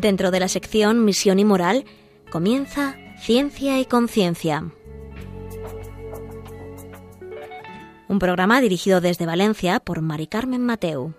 Dentro de la sección Misión y Moral comienza Ciencia y Conciencia. Un programa dirigido desde Valencia por Mari Carmen Mateu.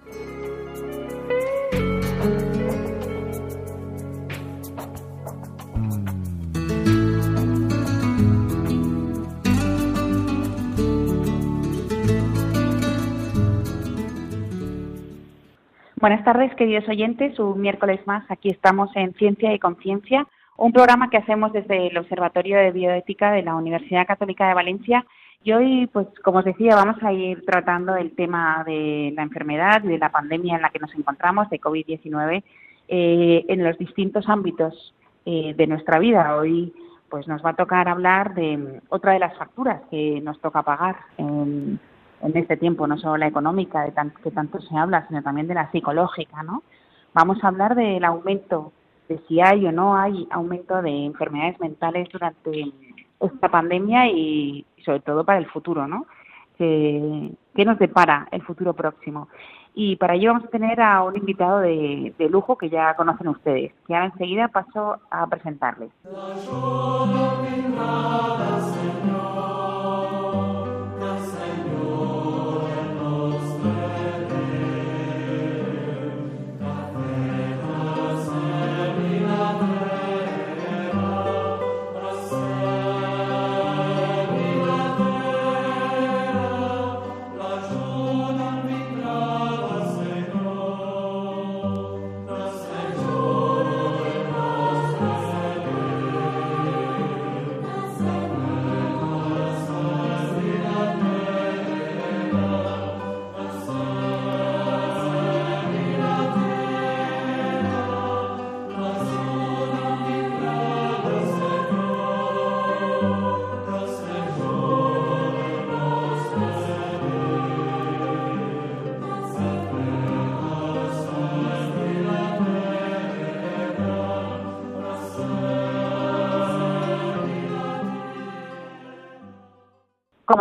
Buenas tardes, queridos oyentes. Un miércoles más aquí estamos en Ciencia y Conciencia, un programa que hacemos desde el Observatorio de Bioética de la Universidad Católica de Valencia. Y hoy, pues como os decía, vamos a ir tratando el tema de la enfermedad de la pandemia en la que nos encontramos, de COVID-19, eh, en los distintos ámbitos eh, de nuestra vida. Hoy, pues nos va a tocar hablar de otra de las facturas que nos toca pagar en en este tiempo, no solo la económica, de que tanto se habla, sino también de la psicológica, ¿no? Vamos a hablar del aumento, de si hay o no hay aumento de enfermedades mentales durante esta pandemia y, sobre todo para el futuro, ¿no? ¿Qué, nos depara el futuro próximo? Y para ello vamos a tener a un invitado de, de lujo que ya conocen ustedes, que ahora enseguida paso a presentarles.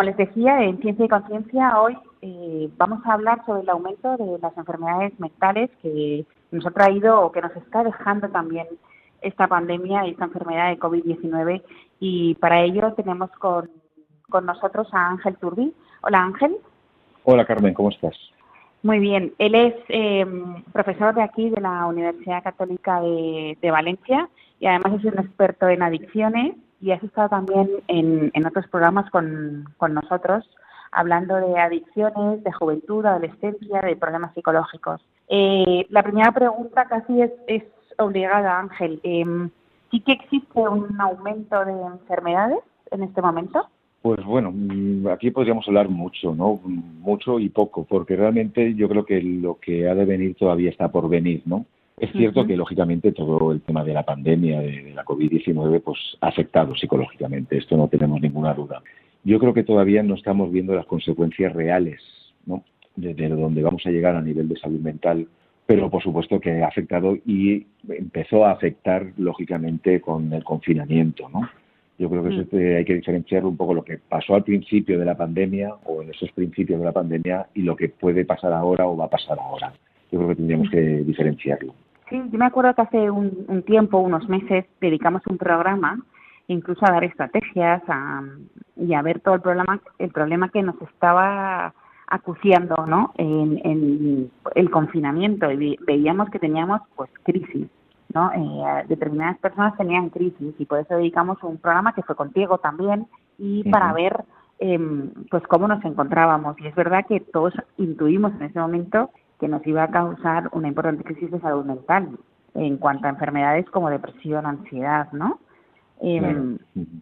Como les decía, en Ciencia y Conciencia hoy eh, vamos a hablar sobre el aumento de las enfermedades mentales que nos ha traído o que nos está dejando también esta pandemia y esta enfermedad de COVID-19 y para ello tenemos con, nosotros a Ángel Turbi. Hola Ángel. Hola Carmen, ¿cómo estás? Muy bien, él es eh, profesor de aquí de la Universidad Católica de Valencia y además es un experto en adicciones y has estado también en, en otros programas con, con nosotros hablando de adicciones, de juventud, adolescencia, de problemas psicológicos. Eh, la primera pregunta casi es, es obligada, Ángel. Eh, ¿Sí que existe un aumento de enfermedades en este momento? Pues bueno, mm, aquí podríamos hablar mucho, ¿no? Mucho y poco, porque realmente yo creo que lo que ha de venir todavía está por venir, ¿no? Es cierto que, lógicamente, todo el tema de la pandemia, de, la COVID-19, pues ha afectado psicológicamente. Esto no tenemos ninguna duda. Yo creo que todavía no estamos viendo las consecuencias reales, ¿no? De, donde vamos a llegar a nivel de salud mental, pero por supuesto que ha afectado y empezó a afectar, lógicamente, con el confinamiento, ¿no? Yo creo que mm. hay que diferenciar un poco lo que pasó al principio de la pandemia o en esos principios de la pandemia y lo que puede pasar ahora o va a pasar ahora. Yo creo que tendríamos que diferenciarlo. Sí, yo me acuerdo que hace un, tiempo, unos meses, dedicamos un programa incluso a dar estrategias y a ver todo el problema, el problema que nos estaba acuciando ¿no? en, el confinamiento y veíamos que teníamos pues crisis. ¿no? Eh, determinadas personas tenían crisis y por eso dedicamos un programa que fue contigo también y para ver em, pues cómo nos encontrábamos. Y es verdad que todos intuimos en ese momento que nos iba a causar una importante crisis de salud mental en cuanto a enfermedades como depresión, ansiedad, ¿no? Em,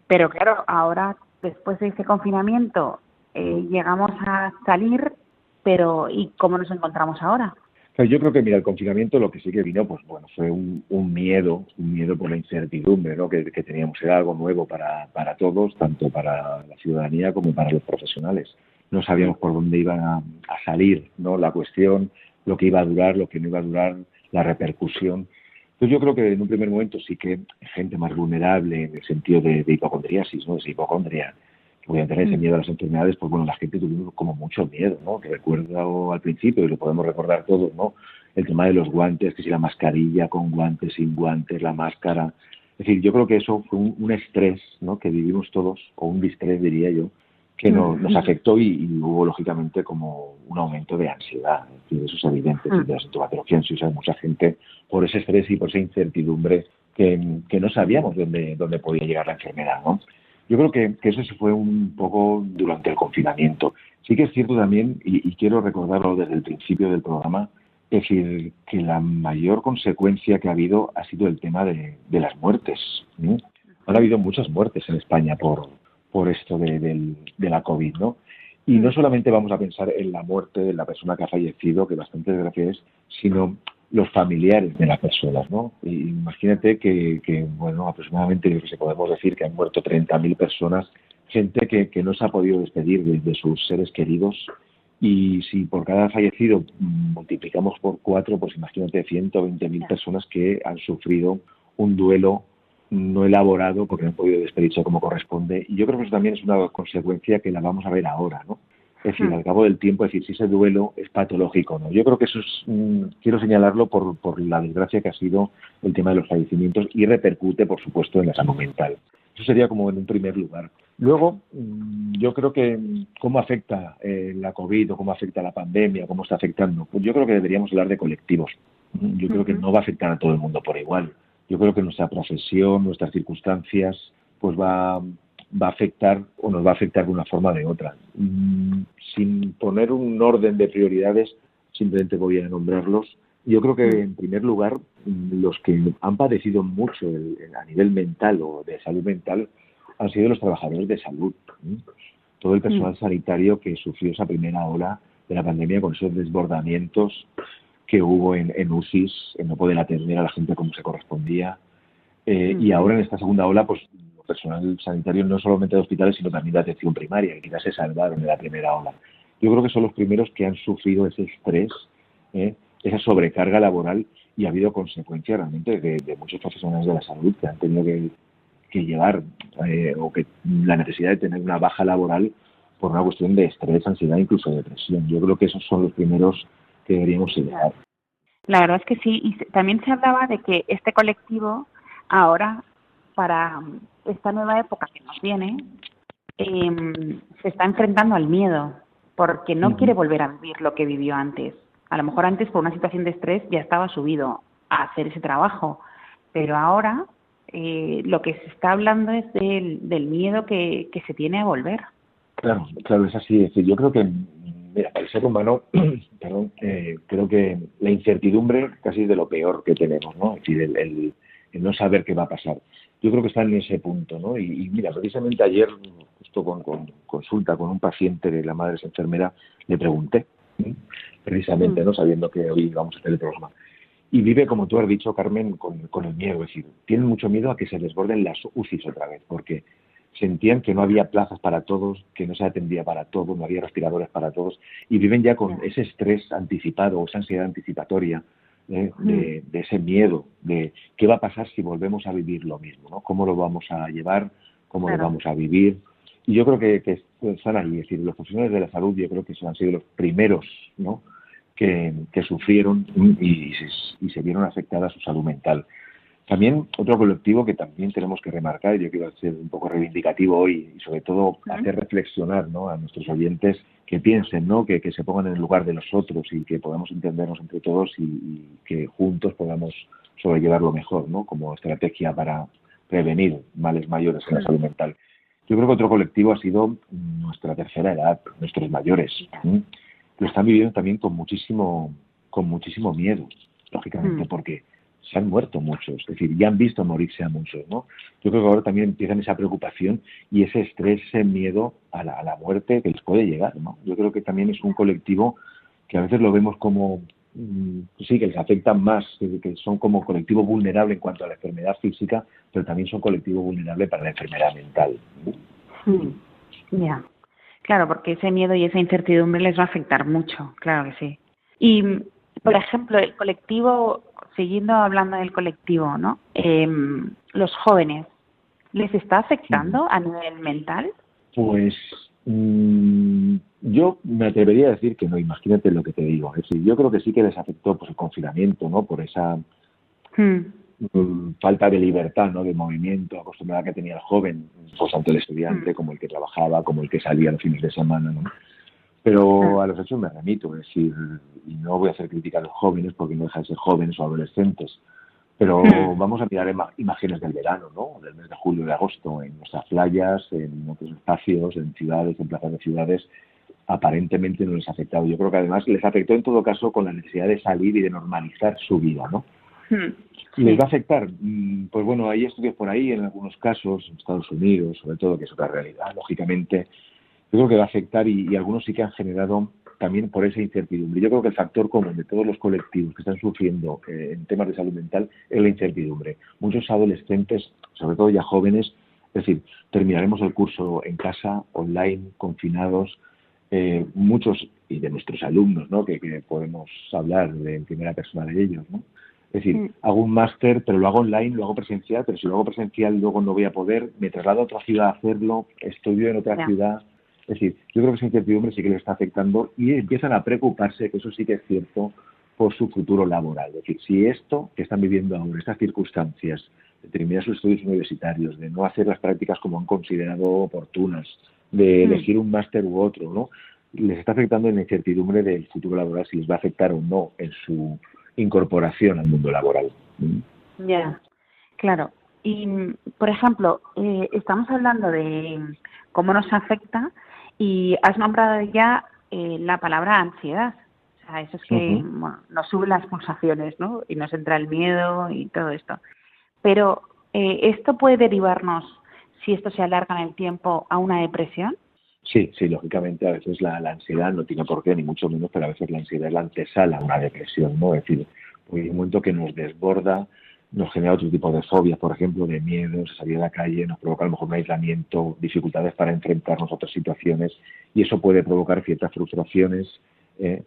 pero claro, ahora después de ese confinamiento eh, llegamos a salir, pero ¿y cómo nos encontramos ahora? Yo creo que, mira, el confinamiento lo que sí que vino, pues bueno, fue un, miedo, un miedo por la incertidumbre, ¿no? Que, teníamos, era algo nuevo para, para todos, tanto para la ciudadanía como para los profesionales. No sabíamos por dónde iba a, a salir, ¿no? La cuestión, lo que iba a durar, lo que no iba a durar, la repercusión. Entonces yo creo que en un primer momento sí que gente más vulnerable en el sentido de, hipocondriasis, ¿no? de hipocondria, que podían tener ese mm. miedo a las enfermedades, pues bueno, la gente tuvo como mucho miedo, ¿no? Recuerdo al principio, y lo podemos recordar todos, ¿no? el tema de los guantes, que si la mascarilla con guantes, sin guantes, la máscara. Es decir, yo creo que eso fue un, estrés ¿no? que vivimos todos, o un distrés diría yo, que nos, nos afectó y, hubo lógicamente como un aumento de ansiedad. eso es evidente. Mm. De la sintomatología hay mucha gente por ese estrés y por esa incertidumbre que, que no sabíamos dónde, dónde podía llegar la enfermedad. ¿no? Yo creo que, eso se fue un poco durante el confinamiento. Sí que es cierto también, y, quiero recordarlo desde el principio del programa, es decir, que la mayor consecuencia que ha habido ha sido el tema de, las muertes. ¿no? Han habido muchas muertes en España por, por esto de, la COVID, ¿no? Y no solamente vamos a pensar en la muerte de la persona que ha fallecido, que bastante desgracia es, sino los familiares de las personas, ¿no? Y imagínate que, bueno, aproximadamente se podemos decir que han muerto 30.000 personas, gente que, que, no se ha podido despedir de, sus seres queridos y si por cada fallecido multiplicamos por cuatro, pues imagínate 120.000 personas que han sufrido un duelo no elaborado porque no han podido despedirse como corresponde. Y yo creo que eso también es una consecuencia que la vamos a ver ahora, ¿no? Es decir, hmm. al cabo del tiempo, es decir, si ese duelo es patológico no. Yo creo que eso es, mm, quiero señalarlo por, por la desgracia que ha sido el tema de los fallecimientos y repercute, por supuesto, en la salud mental. Eso sería como en un primer lugar. Luego, mm, yo creo que mm, cómo afecta eh, la COVID o cómo afecta la pandemia, cómo está afectando. Pues yo creo que deberíamos hablar de colectivos. Yo creo que no va a afectar a todo el mundo por igual. Yo creo que nuestra profesión, nuestras circunstancias, pues va va a afectar o nos va a afectar de una forma o de otra. Mm, sin poner un orden de prioridades, simplemente voy a nombrarlos. Yo creo que, en primer lugar, mm, los que han padecido mucho a nivel mental o de salud mental han sido los trabajadores de salud. Todo el personal mm. sanitario que sufrió esa primera ola de la pandemia con esos desbordamientos que hubo en, en UCIs, en no poder atender a la gente como se correspondía. Eh, y ahora en esta segunda ola, pues personal sanitario no solamente de hospitales, sino también de atención primaria, que quizás se salvaron de la primera ola. Yo creo que son los primeros que han sufrido ese estrés, ¿eh? esa sobrecarga laboral y ha habido consecuencias realmente de, muchos profesionales de la salud que han tenido que, llevar eh, o que la necesidad de tener una baja laboral por una cuestión de estrés, ansiedad, incluso depresión. Yo creo que esos son los primeros que deberíamos señalar. La verdad es que sí, y también se hablaba de que este colectivo ahora para esta nueva época que nos viene, em, se está enfrentando al miedo, porque no quiere volver a vivir lo que vivió antes. A lo mejor antes por una situación de estrés ya estaba subido a hacer ese trabajo, pero ahora eh, lo que se está hablando es del, miedo que, se tiene a volver. Claro, claro, es así. Es decir, yo creo que, mira, para el ser humano, perdón, eh, creo que la incertidumbre casi es de lo peor que tenemos, ¿no? Es decir, el el no saber qué va a pasar. Yo creo que está en ese punto, ¿no? Y, mira, precisamente ayer, justo con, consulta con un paciente de la madre es enfermera, le pregunté, precisamente, ¿no? Sabiendo que hoy vamos a hacer el programa. Y vive, como tú has dicho, Carmen, con, con el miedo. Es decir, tienen mucho miedo a que se desborden las UCIs otra vez, porque sentían que no había plazas para todos, que no se atendía para todos, no había respiradores para todos, y viven ya con ese estrés anticipado, esa ansiedad anticipatoria, ¿eh? de, ese miedo de qué va a pasar si volvemos a vivir lo mismo, ¿no? ¿Cómo lo vamos a llevar? ¿Cómo lo vamos a vivir? Y yo creo que, que, están ahí, es decir, los profesionales de la salud yo creo que han sido los primeros, ¿no? Que, sufrieron y, y, se vieron afectada su salud mental. También otro colectivo que también tenemos que remarcar, y yo quiero ser un poco reivindicativo hoy y sobre todo hacer reflexionar ¿no? a nuestros oyentes que piensen, ¿no? que, se pongan en el lugar de los otros y que podamos entendernos entre todos y, que juntos podamos sobrellevarlo mejor ¿no? como estrategia para prevenir males mayores en la salud mental. Yo creo que otro colectivo ha sido nuestra tercera edad, nuestros mayores. Lo están viviendo también con muchísimo, con muchísimo miedo, lógicamente, mm. porque se han muerto muchos, es decir, ya han visto morirse a muchos, ¿no? Yo creo que ahora también empiezan esa preocupación y ese estrés, ese miedo a la, a la muerte que les puede llegar, ¿no? Yo creo que también es un colectivo que a veces lo vemos como, mm, sí, que les afecta más, que, son como colectivo vulnerable en cuanto a la enfermedad física, pero también son colectivo vulnerable para la enfermedad mental. Ya, claro, porque ese miedo y esa incertidumbre les va a afectar mucho, claro que sí. Y, por ejemplo, el colectivo siguiendo hablando del colectivo, ¿no? Em, los jóvenes, ¿les está afectando a nivel mental? Pues mm, Yo me atrevería a decir que no, imagínate lo que te digo. Es decir, yo creo que sí que les afectó pues, el confinamiento, ¿no? Por esa hmm. mm, falta de libertad, ¿no? De movimiento acostumbrada que tenía el joven, pues tanto el estudiante hmm. como el que trabajaba, como el que salía los fines de semana, ¿no? Pero a los hechos me remito, es decir, y no voy a hacer crítica a los jóvenes porque no dejan de ser jóvenes o adolescentes, pero hmm. vamos a mirar imágenes del verano, ¿no? Del mes de julio y de agosto, en nuestras playas, en otros espacios, en ciudades, en plazas de ciudades, aparentemente no les ha afectado. Yo creo que además les afectó en todo caso con la necesidad de salir y de normalizar su vida, ¿no? Hmm. ¿Les va a afectar? Mm, pues bueno, hay estudios por ahí, en algunos casos, en Estados Unidos, sobre todo, que es otra realidad, lógicamente, yo creo que va a afectar y, algunos sí que han generado también por esa incertidumbre. Yo creo que el factor común de todos los colectivos que están sufriendo eh, en temas de salud mental es la incertidumbre. Muchos adolescentes, sobre todo ya jóvenes, es decir, terminaremos el curso en casa, online, confinados, eh, muchos y de nuestros alumnos, ¿no? Que, podemos hablar de, en primera persona de ellos, ¿no? Es decir, mm. hago un máster, pero lo hago online, lo hago presencial, pero si lo hago presencial luego no voy a poder, me traslado a otra ciudad a hacerlo, estudio en otra ciudad, es decir, yo creo que esa incertidumbre sí que les está afectando y empiezan a preocuparse, que eso sí que es cierto, por su futuro laboral. Es decir, si esto que están viviendo ahora, estas circunstancias, de terminar sus estudios universitarios, de no hacer las prácticas como han considerado oportunas, de mm. elegir un máster u otro, ¿no? Les está afectando en la incertidumbre del futuro laboral, si les va a afectar o no en su incorporación al mundo laboral. Ya, claro. Y, por ejemplo, eh, estamos hablando de cómo nos afecta y has nombrado ya eh, la palabra ansiedad. O sea, eso es que nos suben las pulsaciones, ¿no? Y nos entra el miedo y todo esto. Pero eh, esto puede derivarnos, si esto se alarga en el tiempo, a una depresión. Sí, sí, lógicamente a veces la, ansiedad no tiene por qué, ni mucho menos, pero a veces la ansiedad es la antesala a una depresión, ¿no? Es decir, hay un momento que nos desborda, nos genera otro tipo de fobias, por ejemplo, de miedos, salir a la calle, nos provoca a lo mejor un aislamiento, dificultades para enfrentarnos a otras situaciones y eso puede provocar ciertas frustraciones ¿eh?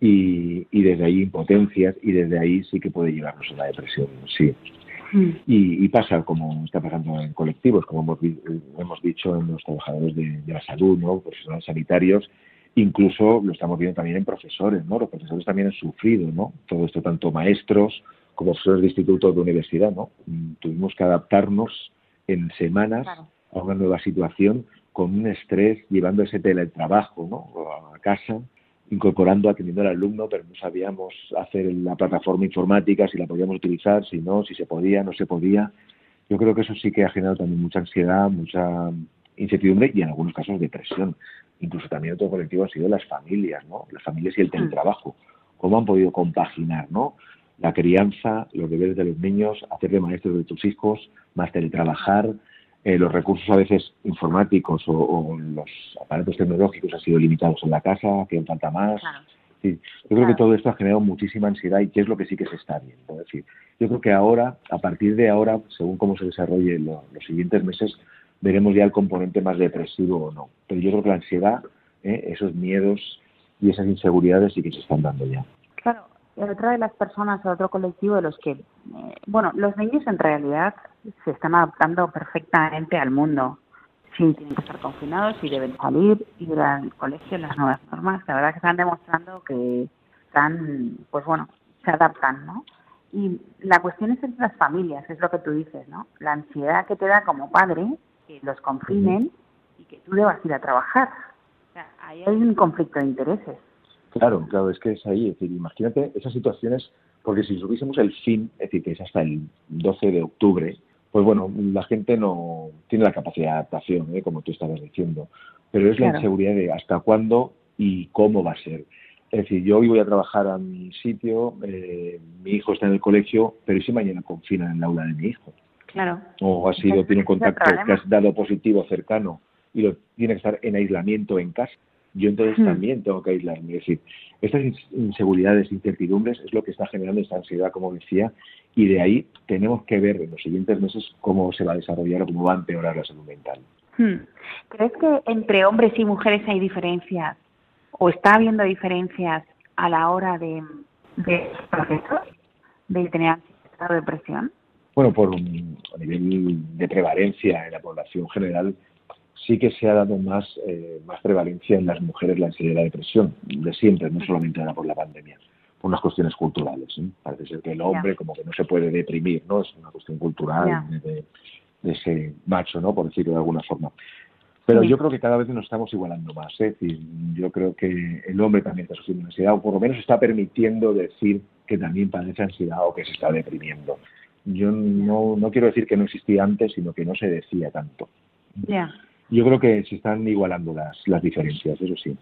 y, y, desde ahí impotencias y desde ahí sí que puede llevarnos a la depresión, sí. Mm. Y, y, pasa como está pasando en colectivos, como hemos, hemos dicho en los trabajadores de, la salud, ¿no? profesionales sanitarios, incluso lo estamos viendo también en profesores, ¿no? Los profesores también han sufrido, ¿no? Todo esto, tanto maestros como profesores de instituto de universidad, ¿no? Mm, tuvimos que adaptarnos en semanas a una nueva situación con un estrés, llevando ese teletrabajo ¿no? a casa, incorporando, atendiendo al alumno, pero no sabíamos hacer la plataforma informática, si la podíamos utilizar, si no, si se podía, no se podía. Yo creo que eso sí que ha generado también mucha ansiedad, mucha incertidumbre y en algunos casos depresión. Incluso también otro colectivo ha sido las familias, ¿no? Las familias y el mm. teletrabajo. ¿Cómo han podido compaginar, ¿no? La crianza, los deberes de los niños, hacer de maestros de tus hijos, más teletrabajar, eh, los recursos a veces informáticos o, los aparatos tecnológicos han sido limitados en la casa, hacían falta más. yo creo que todo esto ha generado muchísima ansiedad y que es lo que sí que se está viendo. Es decir, yo creo que ahora, a partir de ahora, según cómo se desarrolle los siguientes meses, veremos ya el componente más depresivo o no. Pero yo creo que la ansiedad, eh, esos miedos y esas inseguridades sí que se están dando ya. Claro, otra de las personas, otro colectivo de los que, eh, bueno, los niños en realidad se están adaptando perfectamente al mundo. Sí, tienen que estar confinados y deben salir, ir al colegio, las nuevas normas. La verdad que están demostrando que están, pues bueno, se adaptan, ¿no? Y la cuestión es entre las familias, es lo que tú dices, ¿no? La ansiedad que te da como padre, que los confinen y que tú debas ir a trabajar. O sea, ahí hay un conflicto de intereses. Claro, claro, es que es ahí. Es decir, imagínate esas situaciones, porque si subiésemos el fin, es decir, que es hasta el 12 de octubre, pues bueno, la gente no tiene la capacidad de adaptación, ¿eh? como tú estabas diciendo, pero es la inseguridad de hasta cuándo y cómo va a ser. Es decir, yo hoy voy a trabajar a mi sitio, eh, mi hijo está en el colegio, pero ¿y si mañana confinan en el aula de mi hijo? Claro. O ha sido, tiene un contacto que has dado positivo cercano y lo tiene que estar en aislamiento en casa yo entonces hmm. también tengo que aislarme. Es decir, estas inseguridades, incertidumbres es lo que está generando esta ansiedad, como decía, y de ahí tenemos que ver en los siguientes meses cómo se va a desarrollar o cómo va a empeorar la salud mental. Hmm. ¿Crees que entre hombres y mujeres hay diferencias o está habiendo diferencias a la hora de, de procesos de tener ansiedad o depresión? Bueno, por a nivel de prevalencia en la población general, sí que se ha dado más, eh, más prevalencia en las mujeres la ansiedad y la depresión, de siempre, no solamente ahora por la pandemia, por unas cuestiones culturales. ¿eh? Parece ser que el hombre como que no se puede deprimir, ¿no? Es una cuestión cultural de, ese macho, ¿no? Por decirlo de alguna forma. Pero yo creo que cada vez nos estamos igualando más. ¿eh? Es decir, yo creo que el hombre también está sufriendo ansiedad, o por lo menos está permitiendo decir que también padece ansiedad o que se está deprimiendo. Yo no, no quiero decir que no existía antes, sino que no se decía tanto. Ya. Yo creo que se están igualando las, las diferencias, eso sí.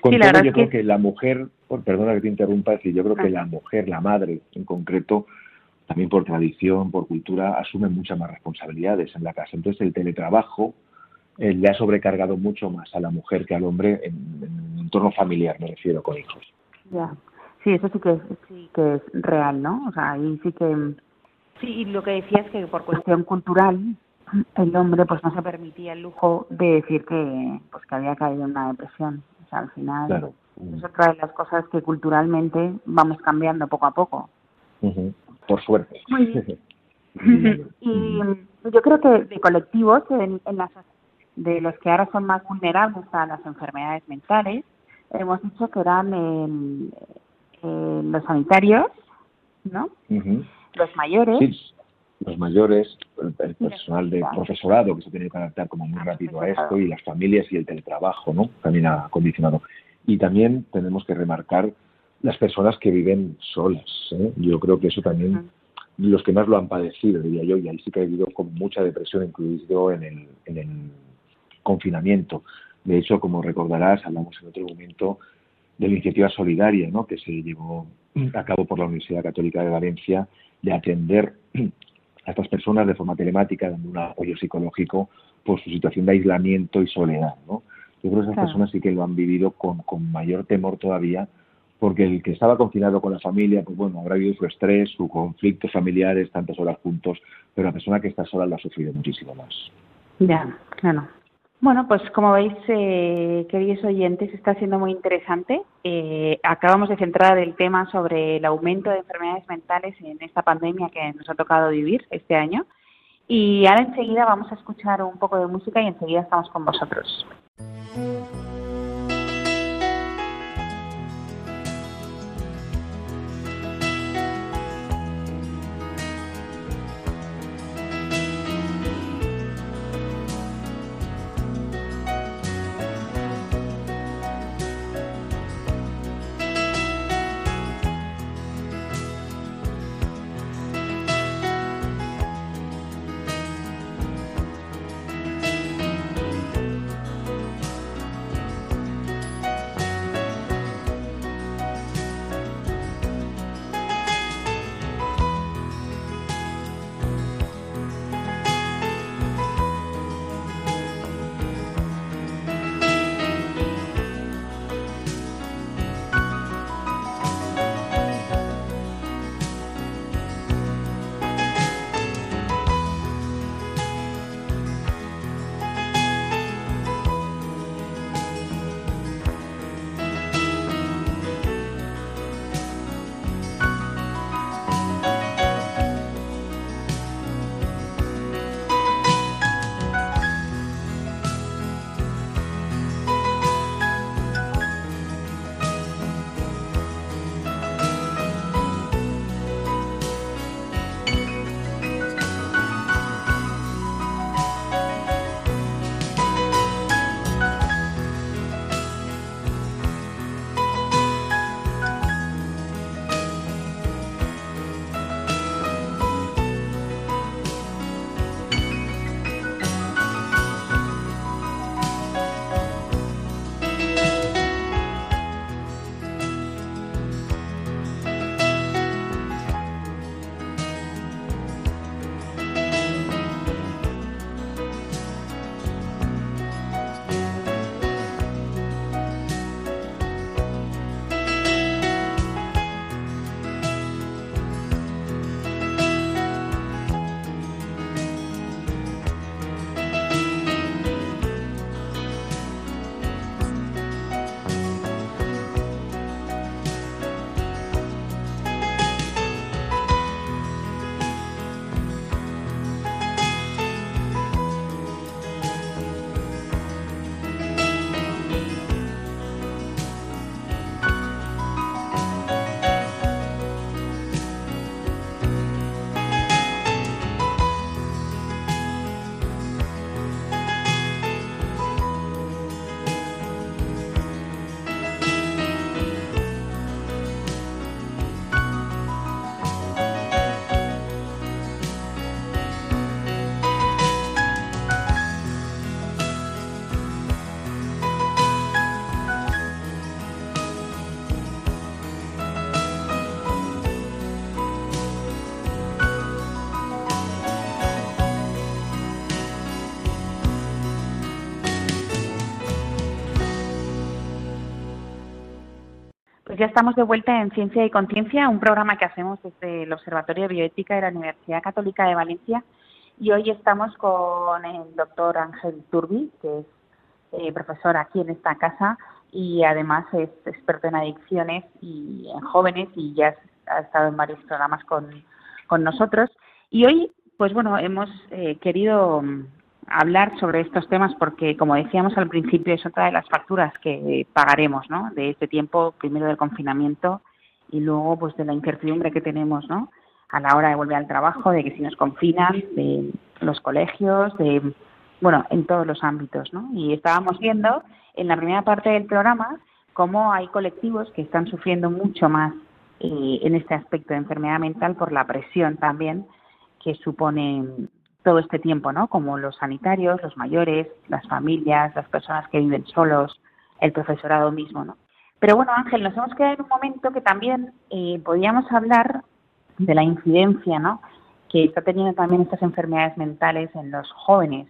Con todo, yo creo que... la mujer, perdona que te interrumpa, decir, yo creo que la mujer, la madre en concreto, también por tradición, por cultura, asume muchas más responsabilidades en la casa. Entonces el teletrabajo eh, le ha sobrecargado mucho más a la mujer que al hombre en, en un entorno familiar, me refiero, con hijos. Ya, sí, eso sí que, sí que es real, ¿no? O sea, ahí sí que... Sí, y lo que decía es que por cuestión cultural el hombre pues no se permitía el lujo de decir que pues que había caído en una depresión. O sea al final es otra de las cosas que culturalmente vamos cambiando poco a poco. Por suerte. Y yo creo que de colectivos en, las de los que ahora son más vulnerables a las enfermedades mentales hemos dicho que eran los sanitarios no los mayores los mayores, el, personal de profesorado que se tiene que adaptar como muy rápido a esto y las familias y el teletrabajo, ¿no? También ha condicionado. Y también tenemos que remarcar las personas que viven solas. ¿eh? Yo creo que eso también, los que más lo han padecido, diría yo, y ahí sí que ha vivido con mucha depresión, incluido en el, en el confinamiento. De hecho, como recordarás, hablamos en otro momento de la iniciativa solidaria ¿no? que se llevó a cabo por la Universidad Católica de Valencia de atender a estas personas de forma telemática, dando un apoyo psicológico por su situación de aislamiento y soledad. ¿no? Yo creo que esas personas sí que lo han vivido con, con mayor temor todavía, porque el que estaba confinado con la familia, pues bueno, habrá vivido su estrés, sus conflictos familiares, tantas horas juntos, pero la persona que está sola lo ha sufrido muchísimo más. Ya, claro. Bueno, pues como veis, eh, queridos oyentes, está siendo muy interesante. Eh, acabamos de centrar el tema sobre el aumento de enfermedades mentales en esta pandemia que nos ha tocado vivir este año. Y ahora enseguida vamos a escuchar un poco de música y enseguida estamos con vosotros. Estamos de vuelta en Ciencia y Conciencia, un programa que hacemos desde el Observatorio de Bioética de la Universidad Católica de Valencia. Y hoy estamos con el doctor Ángel Turbi, que es eh, profesor aquí en esta casa y además es experto en adicciones y en jóvenes y ya ha estado en varios programas con, con nosotros. Y hoy, pues bueno, hemos eh, querido hablar sobre estos temas porque, como decíamos al principio, es otra de las facturas que pagaremos, ¿no? De este tiempo, primero del confinamiento y luego, pues, de la incertidumbre que tenemos, ¿no? A la hora de volver al trabajo, de que si nos confinan, de los colegios, de, bueno, en todos los ámbitos, ¿no? Y estábamos viendo en la primera parte del programa cómo hay colectivos que están sufriendo mucho más eh, en este aspecto de enfermedad mental por la presión también que supone todo este tiempo, ¿no? Como los sanitarios, los mayores, las familias, las personas que viven solos, el profesorado mismo, ¿no? Pero bueno, Ángel, nos hemos quedado en un momento que también eh, podíamos hablar de la incidencia, ¿no? Que está teniendo también estas enfermedades mentales en los jóvenes,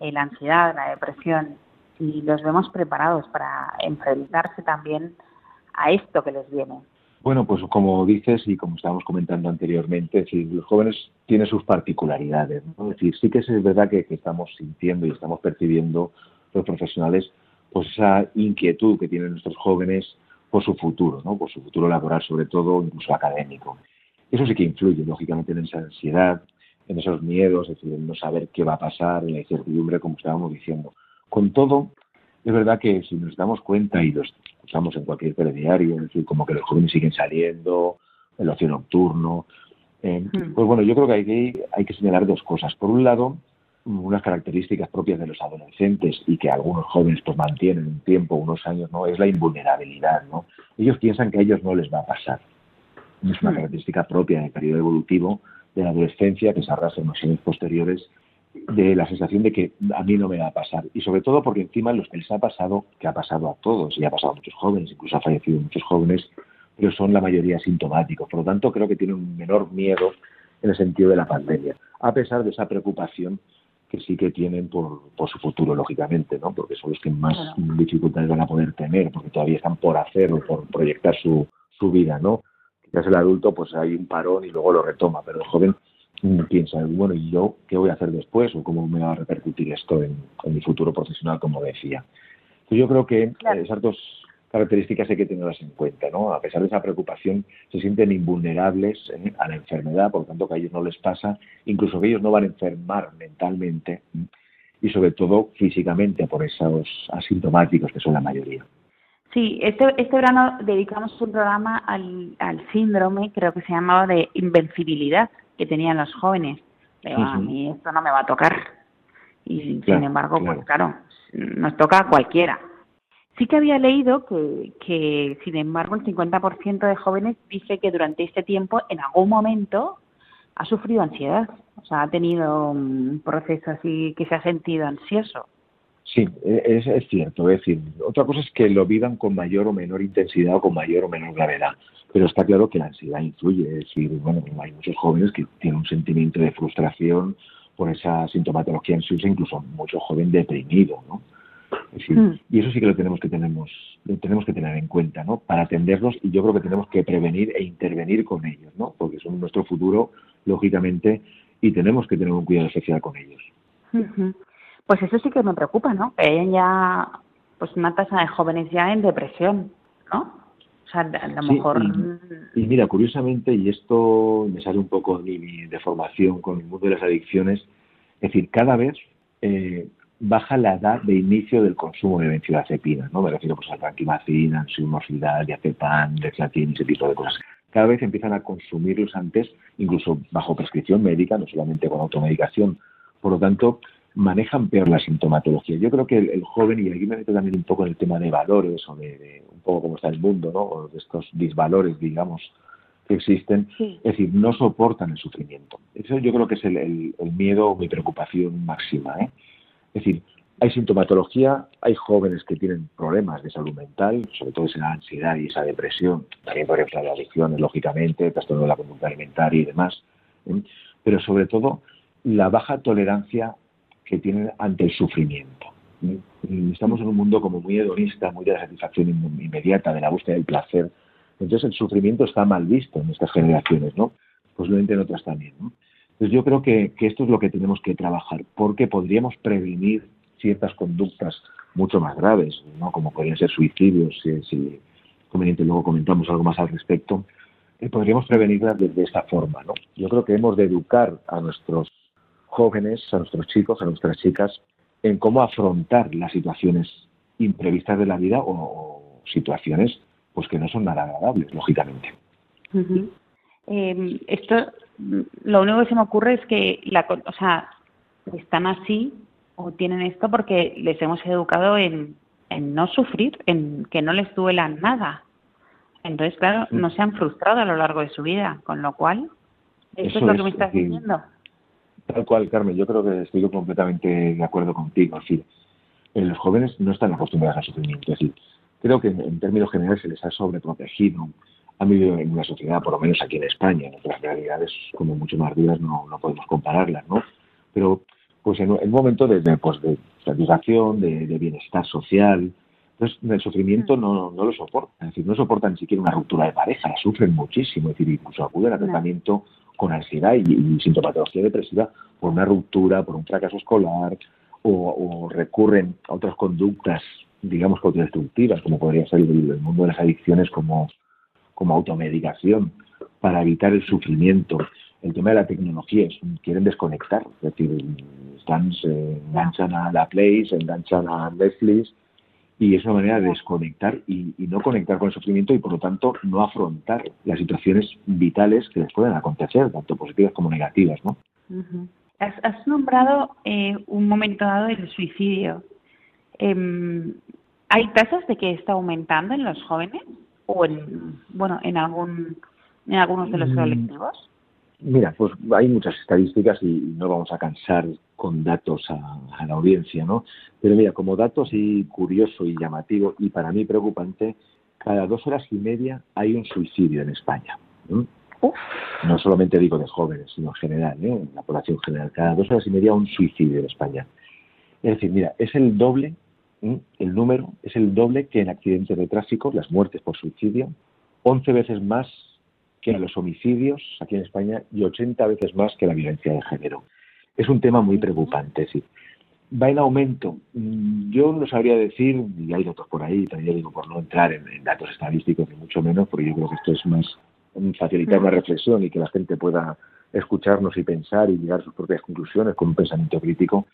eh, la ansiedad, la depresión, y los vemos preparados para enfrentarse también a esto que les viene. Bueno, pues como dices y como estábamos comentando anteriormente, los jóvenes tienen sus particularidades. Es decir, sí que es verdad que, estamos sintiendo y estamos percibiendo los profesionales pues esa inquietud que tienen nuestros jóvenes por su futuro, ¿no? por su futuro laboral, sobre todo, incluso académico. Eso sí que influye, lógicamente, en esa ansiedad, en esos miedos, es decir, en no saber qué va a pasar, en la incertidumbre, como estábamos diciendo. Con todo, es verdad que si nos damos cuenta y los escuchamos en cualquier telediario, es decir, como que los jóvenes siguen saliendo, el ocio nocturno. Eh, hmm. Pues bueno, yo creo que hay, hay que señalar dos cosas. Por un lado, unas características propias de los adolescentes y que algunos jóvenes pues mantienen un tiempo, unos años, ¿no? Es la invulnerabilidad, ¿no? Ellos piensan que a ellos no les va a pasar. Es una hmm. característica propia del periodo evolutivo de la adolescencia que se arrastra en los años posteriores de la sensación de que a mí no me va a pasar. Y sobre todo porque encima los que les ha pasado, que ha pasado a todos, y ha pasado a muchos jóvenes, incluso ha fallecido muchos jóvenes, pero son la mayoría sintomáticos. Por lo tanto, creo que tienen un menor miedo en el sentido de la pandemia, a pesar de esa preocupación que sí que tienen por, por su futuro, lógicamente, ¿no? porque son los que más dificultades van a poder tener, porque todavía están por hacer o por proyectar su, su vida. ¿no? Quizás el adulto pues hay un parón y luego lo retoma, pero el joven piensa, bueno, ¿y yo qué voy a hacer después? ¿O cómo me va a repercutir esto en, mi futuro profesional, como decía? Pues yo creo que esas dos características hay que tenerlas en cuenta, ¿no? A pesar de esa preocupación, se sienten invulnerables ¿eh? a la enfermedad, por lo tanto que a ellos no les pasa, incluso que ellos no van a enfermar mentalmente y sobre todo físicamente por esos asintomáticos que son la mayoría. Sí, este, este verano dedicamos un programa al, al síndrome, creo que se llamaba de invencibilidad, que tenían los jóvenes. a mí esto no me va a tocar. Y sin embargo, pues claro, nos toca a cualquiera. Sí que había leído que, que sin embargo, el 50% de jóvenes dice que durante este tiempo, en algún momento, ha sufrido ansiedad. O sea, ha tenido un proceso así que se ha sentido ansioso. Sí, es, es, cierto. Es decir, otra cosa es que lo vivan con mayor o menor intensidad o con mayor o menor gravedad. Pero está claro que la ansiedad influye. Es decir, bueno, hay muchos jóvenes que tienen un sentimiento de frustración por esa sintomatología ansiosa, incluso mucho joven deprimido, ¿no? Hmm. Y eso sí que lo tenemos que tenemos, lo tenemos que tener en cuenta, ¿no? Para atenderlos y yo creo que tenemos que prevenir e intervenir con ellos, ¿no? Porque son nuestro futuro, lógicamente, y tenemos que tener un cuidado especial con ellos. Pues eso sí que me preocupa, ¿no? Que hayan ya pues una tasa de jóvenes ya en depresión, ¿no? O sea, a lo mejor... Y, mira, curiosamente, y esto me sale un poco de mi de formación con el mundo de las adicciones, es decir, cada vez eh, baja la edad de inicio del consumo de benzodiazepinas, ¿no? Me refiero pues a tranquimacina, ansiumorfidal, diazepam, dexlatin, ese tipo de cosas. Cada vez empiezan a consumirlos antes, incluso bajo prescripción médica, no solamente con automedicación. Por lo tanto, manejan peor la sintomatología. Yo creo que el, joven, y aquí me meto también un poco en el tema de valores o de, un poco cómo está el mundo, ¿no? O de estos disvalores, digamos, que existen, es decir, no soportan el sufrimiento. Eso yo creo que es el, miedo o mi preocupación máxima. ¿eh? Es decir, hay sintomatología, hay jóvenes que tienen problemas de salud mental, sobre todo esa ansiedad y esa depresión, también por ejemplo las adicciones, lógicamente, trastorno de la conducta alimentaria y demás, ¿eh? pero sobre todo la baja tolerancia que tienen ante el sufrimiento. Estamos en un mundo como muy hedonista, muy de la satisfacción inmediata, de la búsqueda del placer Entonces el sufrimiento está mal visto en estas generaciones, ¿no? Posiblemente en otras también, ¿no? Entonces yo creo que, esto es lo que tenemos que trabajar, porque podríamos prevenir ciertas conductas mucho más graves, ¿no? Como podrían ser suicidios, si, si conveniente luego comentamos algo más al respecto, eh, podríamos prevenirlas de, de, esta forma, ¿no? Yo creo que hemos de educar a nuestros jóvenes, a nuestros chicos, a nuestras chicas, en cómo afrontar las situaciones imprevistas de la vida o, situaciones pues que no son nada agradables, lógicamente. Em, esto, lo único que se me ocurre es que, la, o sea, están así o tienen esto porque les hemos educado en, en no sufrir, en que no les duela nada. Entonces, claro, no se han frustrado a lo largo de su vida, con lo cual, eso, es lo que me estás diciendo. Tal cual, Carmen, yo creo que estoy completamente de acuerdo contigo. Es decir, los jóvenes no están acostumbrados al sufrimiento. Es decir, creo que en, términos generales se les ha sobreprotegido. Han vivido en una sociedad, por lo menos aquí en España, en otras realidades como mucho más duras no, no podemos compararlas, ¿no? Pero pues en, un momento de, pues, de satisfacción, de, bienestar social, entonces el sufrimiento no, no lo soporta. Es decir, no soportan ni siquiera una ruptura de pareja, sufren muchísimo. Es decir, incluso acuden a tratamiento con ansiedad y, sintomatología depresiva por una ruptura, por un fracaso escolar o, recurren a otras conductas, digamos, autodestructivas, como podría ser el, mundo de las adicciones como, como automedicación para evitar el sufrimiento. El tema de la tecnología, quieren desconectar, es decir, están, se enganchan a la Play, se enganchan a Netflix, y es una manera de desconectar y, no conectar con el sufrimiento y por lo tanto no afrontar las situaciones vitales que les pueden acontecer, tanto positivas como negativas, ¿no? has, nombrado eh, un momento dado el suicidio. Em, ¿Hay tasas de que está aumentando en los jóvenes o en bueno en algún en algunos de los mm. colectivos? Mira, pues hay muchas estadísticas y no vamos a cansar con datos a, la audiencia, ¿no? Pero mira, como dato así curioso y llamativo y para mí preocupante, cada dos horas y media hay un suicidio en España. No solamente digo de jóvenes, sino en general, ¿eh? en la población general. Cada dos horas y media un suicidio en España. Es decir, mira, es el doble, el número es el doble que en accidentes de tráfico, las muertes por suicidio, 11 veces más que los homicidios aquí en España y 80 veces más que la violencia de género. Es un tema muy preocupante, sí. Va en aumento. Mm, yo no sabría decir, y hay datos por ahí, también digo por no entrar en, datos estadísticos, ni mucho menos, porque yo creo que esto es más facilitar la reflexión y que la gente pueda escucharnos y pensar y llegar a sus propias conclusiones con un pensamiento crítico.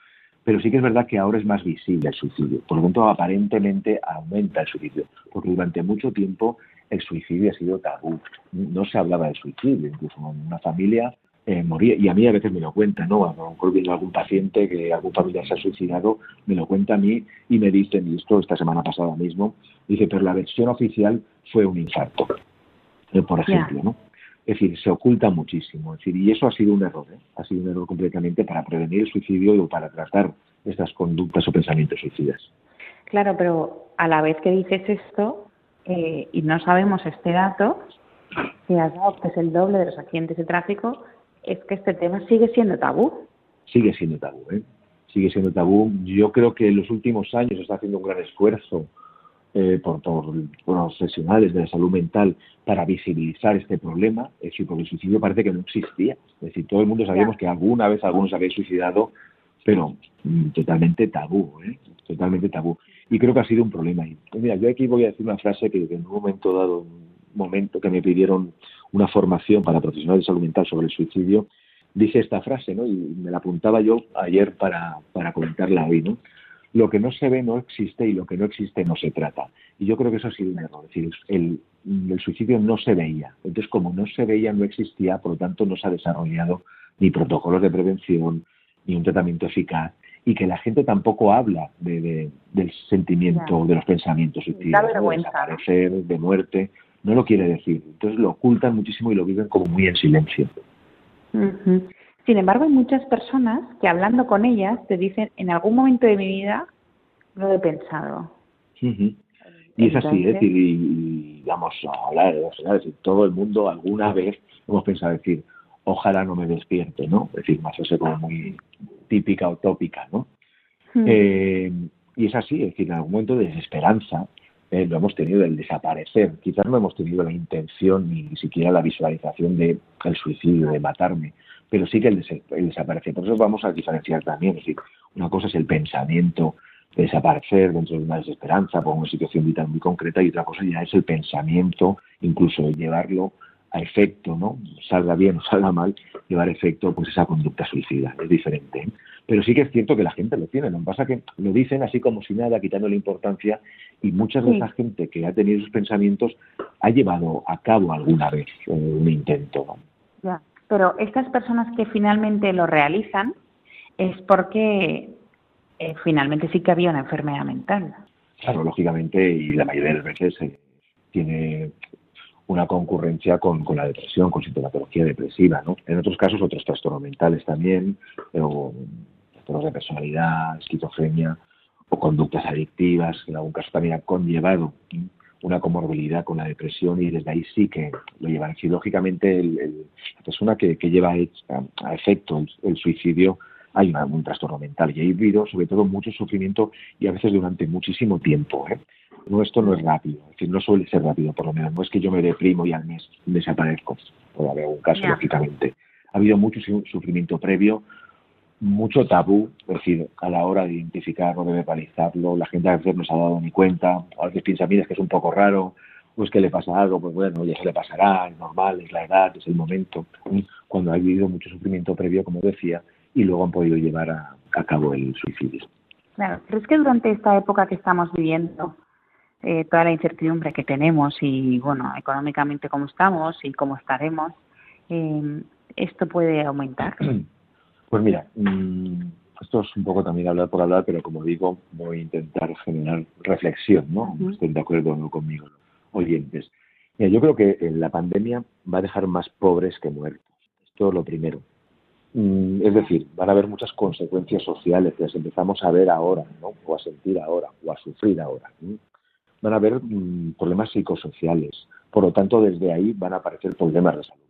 Pero sí que es verdad que ahora es más visible el suicidio. Por lo tanto, aparentemente aumenta el suicidio, porque durante mucho tiempo el suicidio ha sido tabú. No se hablaba de suicidio, incluso en una familia eh, moría. Y a mí a veces me lo cuenta, ¿no? A lo mejor viene algún paciente que algún familiar se ha suicidado, me lo cuenta a mí y me dicen, y esto esta semana pasada mismo, dice, pero la versión oficial fue un infarto, eh, por ejemplo, ¿no? Es decir, se oculta muchísimo. Es decir, y eso ha sido un error, ¿eh? Ha sido un error completamente para prevenir el suicidio o para tratar estas conductas o pensamientos suicidas. Claro, pero a la vez que dices esto, eh, y no sabemos este dato, que es el doble de los accidentes de tráfico, es que este tema sigue siendo tabú. Sigue siendo tabú, ¿eh? Sigue siendo tabú. Yo creo que en los últimos años se está haciendo un gran esfuerzo eh, por, por, profesionales de la salud mental para visibilizar este problema. Es decir, porque el suicidio parece que no existía. Es decir, todo el mundo sabíamos que alguna vez algunos había suicidado, pero mm, totalmente tabú, ¿eh? Totalmente tabú y creo que ha sido un problema. Y, pues mira, yo aquí voy a decir una frase que, en un momento dado, un momento que me pidieron una formación para profesionales de salud mental sobre el suicidio, dije esta frase, ¿no? Y me la apuntaba yo ayer para, para comentarla hoy, ¿no? Lo que no se ve no existe y lo que no existe no se trata. Y yo creo que eso ha sido un error. Es decir, el, el suicidio no se veía. Entonces, como no se veía, no existía, por lo tanto, no se ha desarrollado ni protocolos de prevención, ni un tratamiento eficaz, y que la gente tampoco habla de, del sentimiento, de los pensamientos suicidas, de desaparecer, de muerte, no lo quiere decir. Entonces lo ocultan muchísimo y lo viven como muy en silencio. Sin embargo, hay muchas personas que hablando con ellas te dicen, en algún momento de mi vida lo he pensado. Y es así, es decir, y, vamos a hablar, de todo el mundo alguna vez hemos pensado decir, ojalá no me despierte, ¿no? Es decir, más eso como muy típica o tópica, ¿no? Hmm. Eh, y es así, es decir, en algún momento de desesperanza, eh, lo hemos tenido el desaparecer. Quizás no hemos tenido la intención ni siquiera la visualización de el suicidio, de matarme, pero sí que el, desaparecer. Por eso vamos a diferenciar también. Es decir, una cosa es el pensamiento de desaparecer dentro de una desesperanza por una situación vital muy concreta y otra cosa ya es el pensamiento, incluso llevarlo a efecto, ¿no? Salga bien o salga mal, llevar efecto pues esa conducta suicida. Es diferente. ¿eh? Pero sí que es cierto que la gente lo tiene. Lo que pasa es que lo dicen así como si nada, quitando la importancia, y mucha de esa gente que ha tenido esos pensamientos ha llevado a cabo alguna vez un intento. Ya, pero estas personas que finalmente lo realizan es porque eh, finalmente sí que había una enfermedad mental. Claro, lógicamente, y la mayoría de las veces eh, tiene una concurrencia con, con, la depresión, con sintomatología depresiva, ¿no? En otros casos, otros trastornos mentales también, o trastornos de personalidad, esquizofrenia o conductas adictivas, que en algún caso también ha conllevado una comorbilidad con la depresión y desde ahí sí que lo llevan. Si lógicamente la persona que, lleva a, efecto el, suicidio hay un trastorno mental y ha habido sobre todo mucho sufrimiento y a veces durante muchísimo tiempo. ¿eh? No, esto no es rápido, es decir, no suele ser rápido por lo menos, no es que yo me deprimo y al mes desaparezco, puede haber algún caso lógicamente. Ha habido mucho sufrimiento previo, mucho tabú, es decir, a la hora de identificarlo, de verbalizarlo, la gente a veces no se ha dado ni cuenta, a veces piensa, mira, es que es un poco raro, o es que le pasa algo, pues bueno, ya se le pasará, es normal, es la edad, es el momento, cuando ha vivido mucho sufrimiento previo, como decía, y luego han podido llevar a, cabo el suicidio. Claro, pero es que durante esta época que estamos viviendo, eh, toda la incertidumbre que tenemos y, bueno, económicamente cómo estamos y cómo estaremos, eh, ¿esto puede aumentar? Pues mira, mm, esto es un poco también hablar por hablar, pero como digo, voy a intentar generar reflexión, ¿no? Estén de acuerdo no conmigo, oyentes. Mira, yo creo que la pandemia va a dejar más pobres que muertos. Esto es lo primero. Mm, es decir, van a haber muchas consecuencias sociales que las empezamos a ver ahora, ¿no? O a sentir ahora, o a sufrir ahora. Van a haber mm, problemas psicosociales. Por lo tanto, desde ahí van a aparecer problemas de salud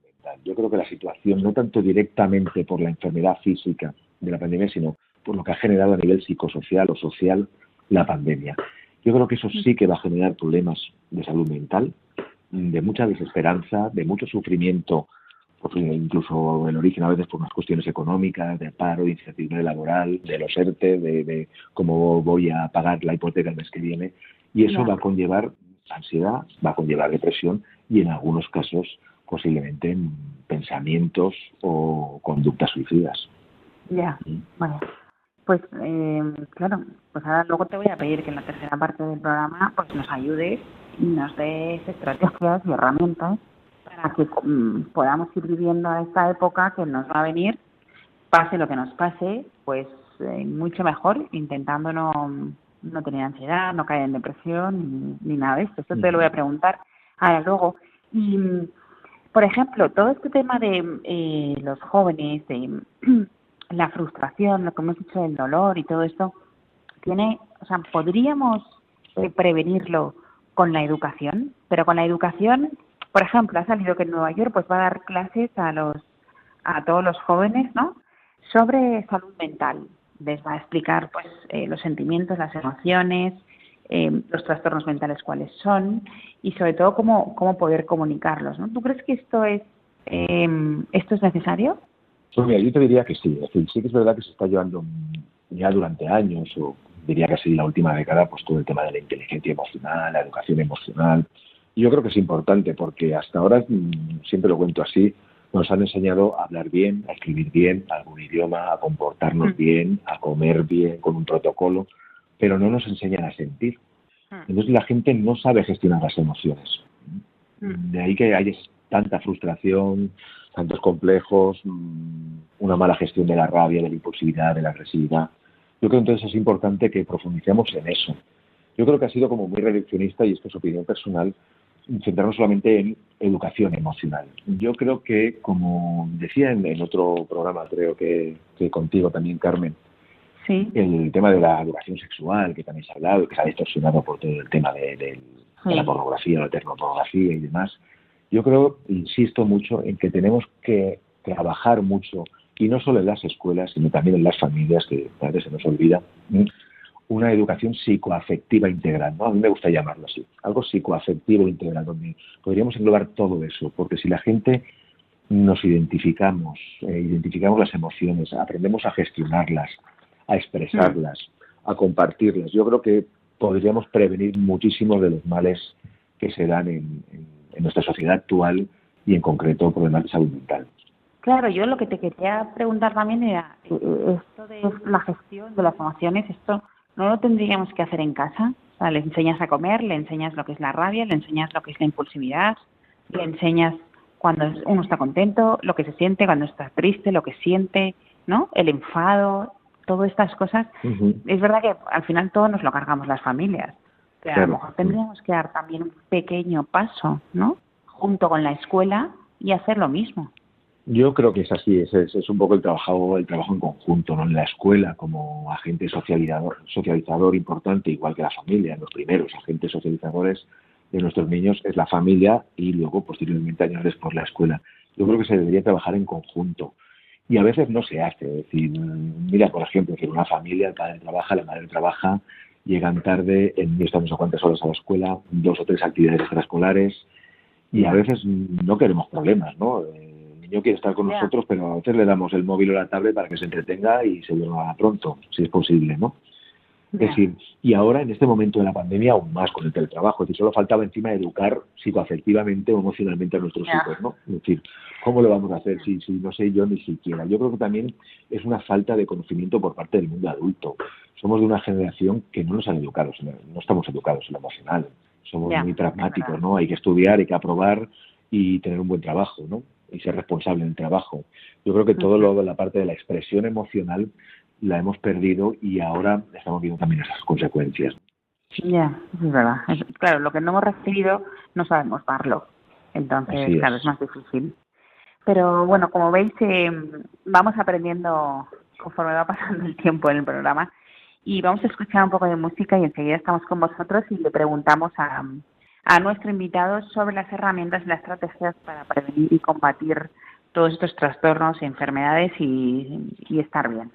yo creo que la situación, no tanto directamente por la enfermedad física de la pandemia, sino por lo que ha generado a nivel psicosocial o social la pandemia. Yo creo que eso sí que va a generar problemas de salud mental, de mucha desesperanza, de mucho sufrimiento, incluso el origen a veces por unas cuestiones económicas, de paro, de incertidumbre laboral, de los ERTE, de, cómo voy a pagar la hipoteca el mes que viene. Y eso va a conllevar ansiedad, va a conllevar depresión y en algunos casos posiblemente en pensamientos o conductas suicidas. Ya, bueno. Pues eh, claro, pues ahora luego te voy a pedir que en la tercera parte del programa pues nos ayudes y nos des estrategias y herramientas para que mm, podamos ir viviendo esta época que nos va a venir, pase lo que nos pase, pues eh, mucho mejor, intentando no, no tener ansiedad, no caer en depresión ni, nada de esto. Esto te lo voy a preguntar ahora luego. Y por ejemplo, todo este tema de eh, los jóvenes, de la frustración, lo que hemos dicho del dolor y todo esto, tiene, o sea, podríamos eh, prevenirlo con la educación, pero con la educación, por ejemplo, ha salido que en Nueva York pues va a dar clases a los a todos los jóvenes, ¿no? Sobre salud mental. Les va a explicar pues eh, los sentimientos, las emociones, eh, los trastornos mentales cuáles son y sobre todo cómo, cómo poder comunicarlos. ¿no? ¿Tú crees que esto es, eh, esto es necesario? Pues mira, yo te diría que sí. sí que es verdad que se está llevando ya durante años, o diría así la última década, pues todo el tema de la inteligencia emocional, la educación emocional. Yo creo que es importante porque hasta ahora, mm, siempre lo cuento así, nos han enseñado a hablar bien, a escribir bien, algún idioma, a comportarnos mm. bien, a comer bien, con un protocolo pero no nos enseñan a sentir. Hmm. Entonces la gente no sabe gestionar las emociones. Hmm. De ahí que hay tanta frustración, tantos complejos, mm, una mala gestión de la rabia, de la impulsividad, de la agresividad. Yo creo entonces es importante que profundicemos en eso. Yo creo que ha sido como muy reduccionista, y esto es opinión personal, centrarnos solamente en educación emocional. Yo creo que, como decía en, otro programa, creo que contigo también, Carmen, el tema de la educación sexual, que también se ha hablado, que se ha distorsionado por todo el tema de, la pornografía, la termopornografía y demás. Yo creo, insisto mucho, en que tenemos que trabajar mucho, y no solo en las escuelas, sino también en las familias, que a veces se nos olvida, una educación psicoafectiva integral, ¿no? A mí me gusta llamarlo así, algo psicoafectivo integral, donde podríamos englobar todo eso, porque si la gente nos identificamos, eh, identificamos las emociones, aprendemos a gestionarlas, a expresarlas, a compartirlas, yo creo que podríamos prevenir muchísimos de los males que se dan en, en nuestra sociedad actual y en concreto problemas de salud mental. Claro, yo lo que te quería preguntar también era, eh, esto de la gestión de las emociones, esto no lo tendríamos que hacer en casa. O sea, le enseñas a comer, le enseñas lo que es la rabia, le enseñas lo que es la impulsividad, le enseñas cuando uno está contento, lo que se siente, cuando está triste, lo que siente, ¿no? El enfado, todas estas cosas. Es verdad que al final todo nos lo cargamos las familias. Pero a lo mejor tendríamos que dar también un pequeño paso, ¿no? Junto con la escuela y hacer lo mismo. Yo creo que es así, es, es, un poco el trabajo, el trabajo en conjunto, ¿no? En la escuela como agente socializador, socializador importante, igual que la familia, los primeros agentes socializadores de nuestros niños es la familia y luego posteriormente años después la escuela. Yo creo que se debería trabajar en conjunto y a veces no se hace. Es decir, mira, por ejemplo, que una familia, el padre trabaja, la madre trabaja, llegan tarde, el niño está no sé cuántas horas a la escuela, dos o tres actividades extraescolares y a veces no queremos problemas, ¿no? Eh, niño quiere estar con nosotros, pero a veces le damos el móvil o la tablet para que se entretenga y se duerma pronto, si es posible, ¿no? Es decir, y ahora en este momento de la pandemia aún más con el teletrabajo, es decir, solo faltaba encima educar psicoafectivamente o emocionalmente a nuestros hijos, ¿no? Es decir, ¿cómo lo vamos a hacer si, si no sé yo ni siquiera? Yo creo que también es una falta de conocimiento por parte del mundo adulto. Somos de una generación que no nos han educado, no estamos educados en lo emocional. Somos muy pragmáticos, ¿no? Hay que estudiar, hay que aprobar y tener un buen trabajo, ¿no? Y ser responsable en el trabajo. Yo creo que todo lo de la parte de la expresión emocional la hemos perdido y ahora estamos viendo también esas consecuencias. Ya, es verdad. claro, lo que no hemos recibido no sabemos darlo. Entonces, claro, es más difícil. Pero bueno, como veis, eh, vamos aprendiendo conforme va pasando el tiempo en el programa y vamos a escuchar un poco de música y enseguida estamos con vosotros y le preguntamos a, a nuestro invitado sobre las herramientas y las estrategias para prevenir y combatir todos estos trastornos y enfermedades y, y estar bien.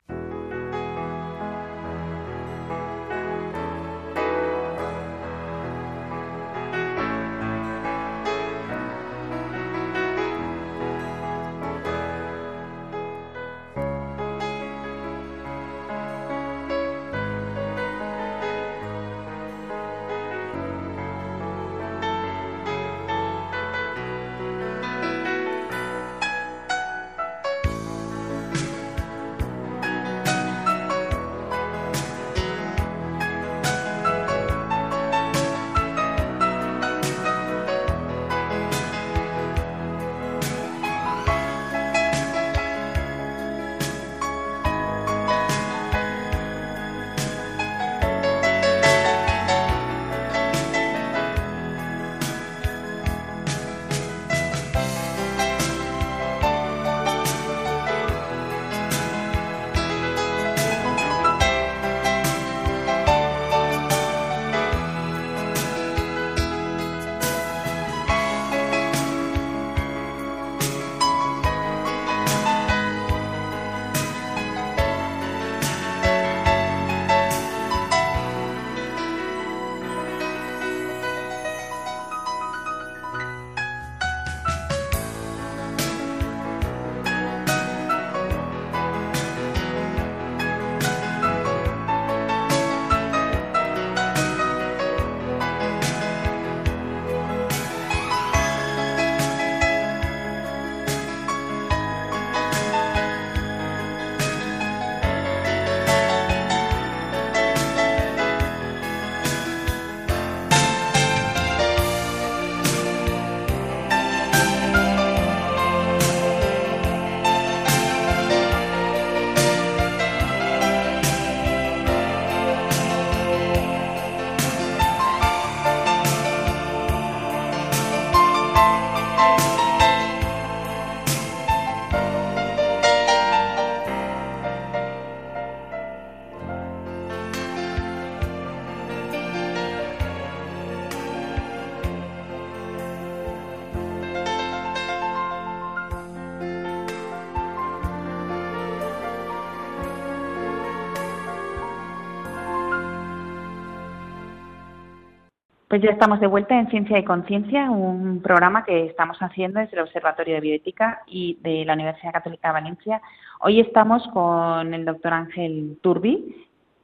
Pues ya estamos de vuelta en Ciencia y Conciencia, un programa que estamos haciendo desde el Observatorio de Bioética y de la Universidad Católica de Valencia. Hoy estamos con el doctor Ángel Turbi,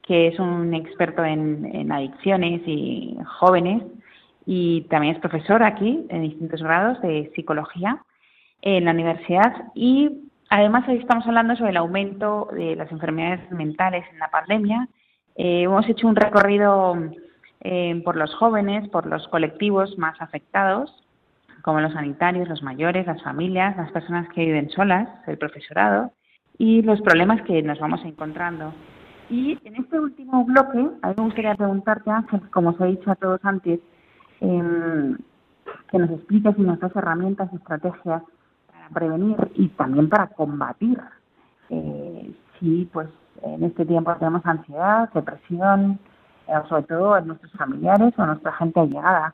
que es un experto en, adicciones y jóvenes y también es profesor aquí en distintos grados de psicología en la universidad y además hoy estamos hablando sobre el aumento de las enfermedades mentales en la pandemia. Eh, hemos hecho un recorrido eh, por los jóvenes, por los colectivos más afectados, como los sanitarios, los mayores, las familias, las personas que viven solas, el profesorado y los problemas que nos vamos encontrando. Y en este último bloque, a mí me gustaría preguntarte, Ángel, como os he dicho a todos antes, em, que nos expliques y nos das herramientas y estrategias para prevenir y también para combatir eh, si pues en este tiempo tenemos ansiedad, depresión, eh, sobre todo en nuestros familiares o nuestra gente allegada.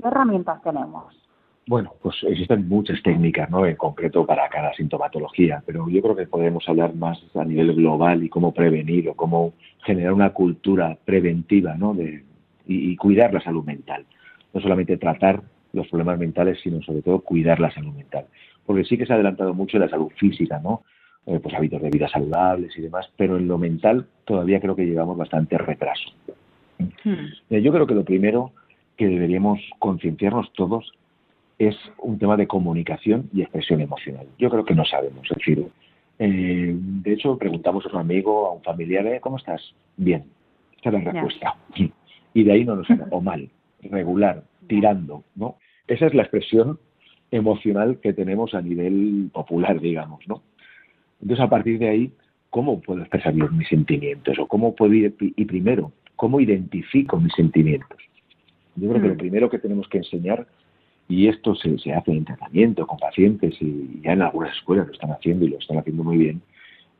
¿Qué herramientas tenemos? Bueno, pues existen muchas técnicas, ¿no? En concreto para cada sintomatología, pero yo creo que podemos hablar más a nivel global y cómo prevenir o cómo generar una cultura preventiva, ¿no? De, y, cuidar la salud mental. No solamente tratar los problemas mentales, sino sobre todo cuidar la salud mental. Porque sí que se ha adelantado mucho la salud física, ¿no? Eh, pues hábitos de vida saludables y demás, pero en lo mental todavía creo que llevamos bastante retraso. Hmm. Yo creo que lo primero que deberíamos concienciarnos todos es un tema de comunicación y expresión emocional. Yo creo que no sabemos, es decir, eh, de hecho preguntamos a un amigo, a un familiar, ¿eh? ¿cómo estás? Bien, esa es la respuesta. Y de ahí no nos o mal, regular, tirando, ¿no? Esa es la expresión emocional que tenemos a nivel popular, digamos, ¿no? Entonces, a partir de ahí, ¿cómo puedo expresar mis sentimientos? O cómo puedo ir, y primero, ¿Cómo identifico mis sentimientos? Yo creo que lo mm. primero que tenemos que enseñar, y esto se, hace en tratamiento con pacientes y ya en algunas escuelas lo están haciendo y lo están haciendo muy bien,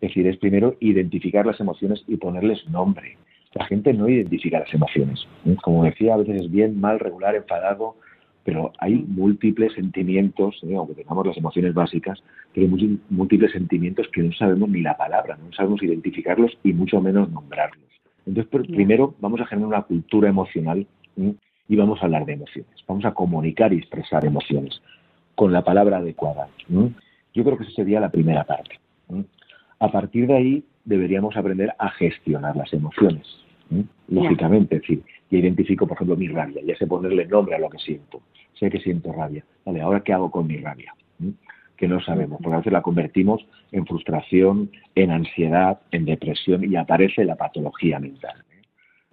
es decir, es primero identificar las emociones y ponerles nombre. La gente no identifica las emociones. Como decía, a veces es bien, mal, regular, enfadado, pero hay mm. múltiples sentimientos, ¿eh? aunque tengamos las emociones básicas, pero hay múltiples sentimientos que no sabemos ni la palabra, no sabemos identificarlos y mucho menos nombrarlos. Entonces, primero vamos a generar una cultura emocional y vamos a hablar de emociones. Vamos a comunicar y expresar emociones con la palabra adecuada. Yo creo que esa sería la primera parte. A partir de ahí deberíamos aprender a gestionar las emociones. Lógicamente, es decir, ya identifico, por ejemplo, mi rabia, ya sé ponerle nombre a lo que siento. Sé que siento rabia. Vale, ahora qué hago con mi rabia que no sabemos, porque a veces la convertimos en frustración, en ansiedad, en depresión y aparece la patología mental. ¿eh?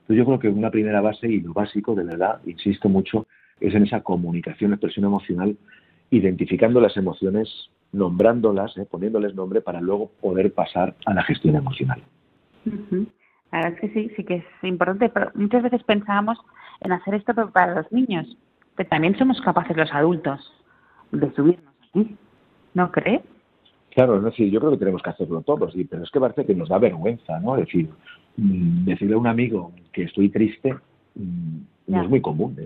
Entonces yo creo que una primera base y lo básico, de verdad, insisto mucho, es en esa comunicación, expresión emocional, identificando las emociones, nombrándolas, ¿eh? poniéndoles nombre para luego poder pasar a la gestión emocional. La verdad es que sí, sí que es importante, pero muchas veces pensábamos en hacer esto para los niños, pero también somos capaces los adultos de subirnos aquí. ¿No cree? Claro, no, sí, yo creo que tenemos que hacerlo todos, sí, pero es que parece que nos da vergüenza, ¿no? Es decir, mm, decirle a un amigo que estoy triste mm, no es muy común, ¿eh?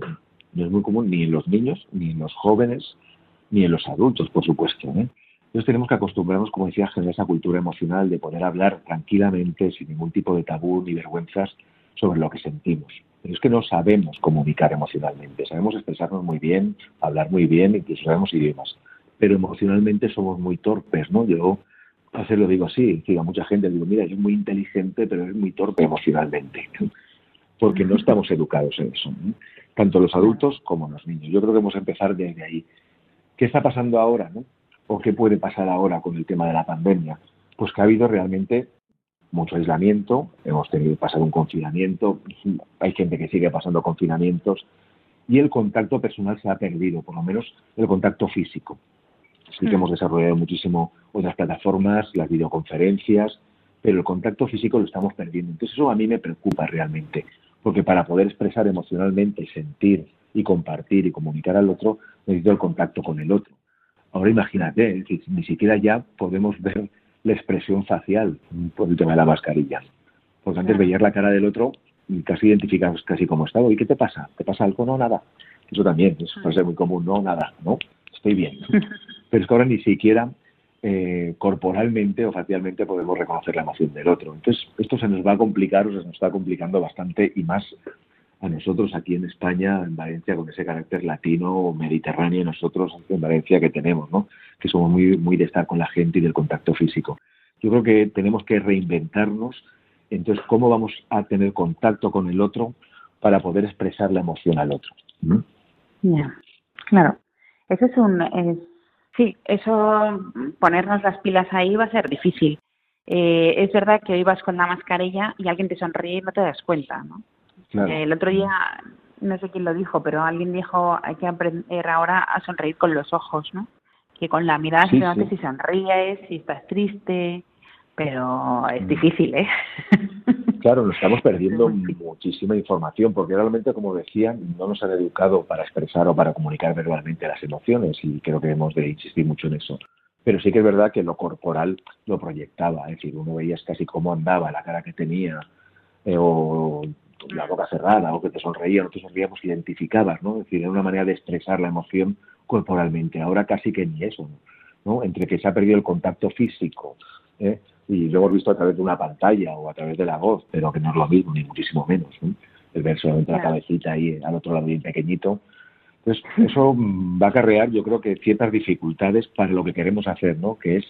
no es muy común ni en los niños, ni en los jóvenes, ni en los adultos, por supuesto. ¿eh? Entonces tenemos que acostumbrarnos, como decía, a generar esa cultura emocional de poder hablar tranquilamente, sin ningún tipo de tabú ni vergüenzas sobre lo que sentimos. Pero es que no sabemos comunicar emocionalmente, sabemos expresarnos muy bien, hablar muy bien, incluso sabemos idiomas, pero emocionalmente somos muy torpes, ¿no? Yo a veces lo digo así, digo a mucha gente, digo, mira, yo muy inteligente, pero es muy torpe emocionalmente, porque no estamos educados en eso, tanto los adultos como los niños. Yo creo que hemos a empezar desde ahí. ¿Qué está pasando ahora, no? ¿O qué puede pasar ahora con el tema de la pandemia? Pues que ha habido realmente mucho aislamiento, hemos tenido que pasar un confinamiento, hay gente que sigue pasando confinamientos y el contacto personal se ha perdido, por lo menos el contacto físico. Sí que mm. hemos desarrollado muchísimo otras plataformas, las videoconferencias, pero el contacto físico lo estamos perdiendo. Entonces eso a mí me preocupa realmente, porque para poder expresar emocionalmente, sentir y compartir y comunicar al otro, necesito el contacto con el otro. Ahora imagínate, ni siquiera ya podemos ver la expresión facial por el tema de la mascarilla. Porque antes veías la cara del otro y casi identificas casi como estado. ¿Y qué te pasa? ¿Te pasa algo? No, nada. Eso también, eso puede ser muy común. No, nada, ¿no? Estoy bien. pero es que ahora ni siquiera eh, corporalmente o facialmente podemos reconocer la emoción del otro. Entonces, esto se nos va a complicar o se nos está complicando bastante y más a nosotros aquí en España, en Valencia, con ese carácter latino o mediterráneo, nosotros en Valencia que tenemos, ¿no? Que somos muy, muy de estar con la gente y del contacto físico. Yo creo que tenemos que reinventarnos. Entonces, ¿cómo vamos a tener contacto con el otro para poder expresar la emoción al otro? Ya, claro. Eso es un. sí, eso, ponernos las pilas ahí va a ser difícil. Eh, es verdad que hoy vas con la mascarilla y alguien te sonríe y no te das cuenta, ¿no? el otro día, no sé quién lo dijo, pero alguien dijo hay que aprender ahora a sonreír con los ojos, ¿no? Que con la mirada se que si sonríes, si estás triste, pero es mm. difícil, ¿eh? Claro, nos estamos perdiendo muchísima información porque realmente, como decían, no nos han educado para expresar o para comunicar verbalmente las emociones y creo que hemos de insistir mucho en eso. Pero sí que es verdad que lo corporal lo proyectaba, es decir, uno veía casi cómo andaba, la cara que tenía, eh, o la boca cerrada, o que te sonreía, o te sonreía, pues identificabas, ¿no? Es decir, era una manera de expresar la emoción corporalmente. Ahora casi que ni eso, ¿no? Entre que se ha perdido el contacto físico, ¿eh? Y lo hemos visto a través de una pantalla o a través de la voz, pero que no es lo mismo, ni muchísimo menos. El ver solamente la cabecita ahí al otro lado bien pequeñito. Entonces, eso va a acarrear, yo creo que ciertas dificultades para lo que queremos hacer, ¿no? Que es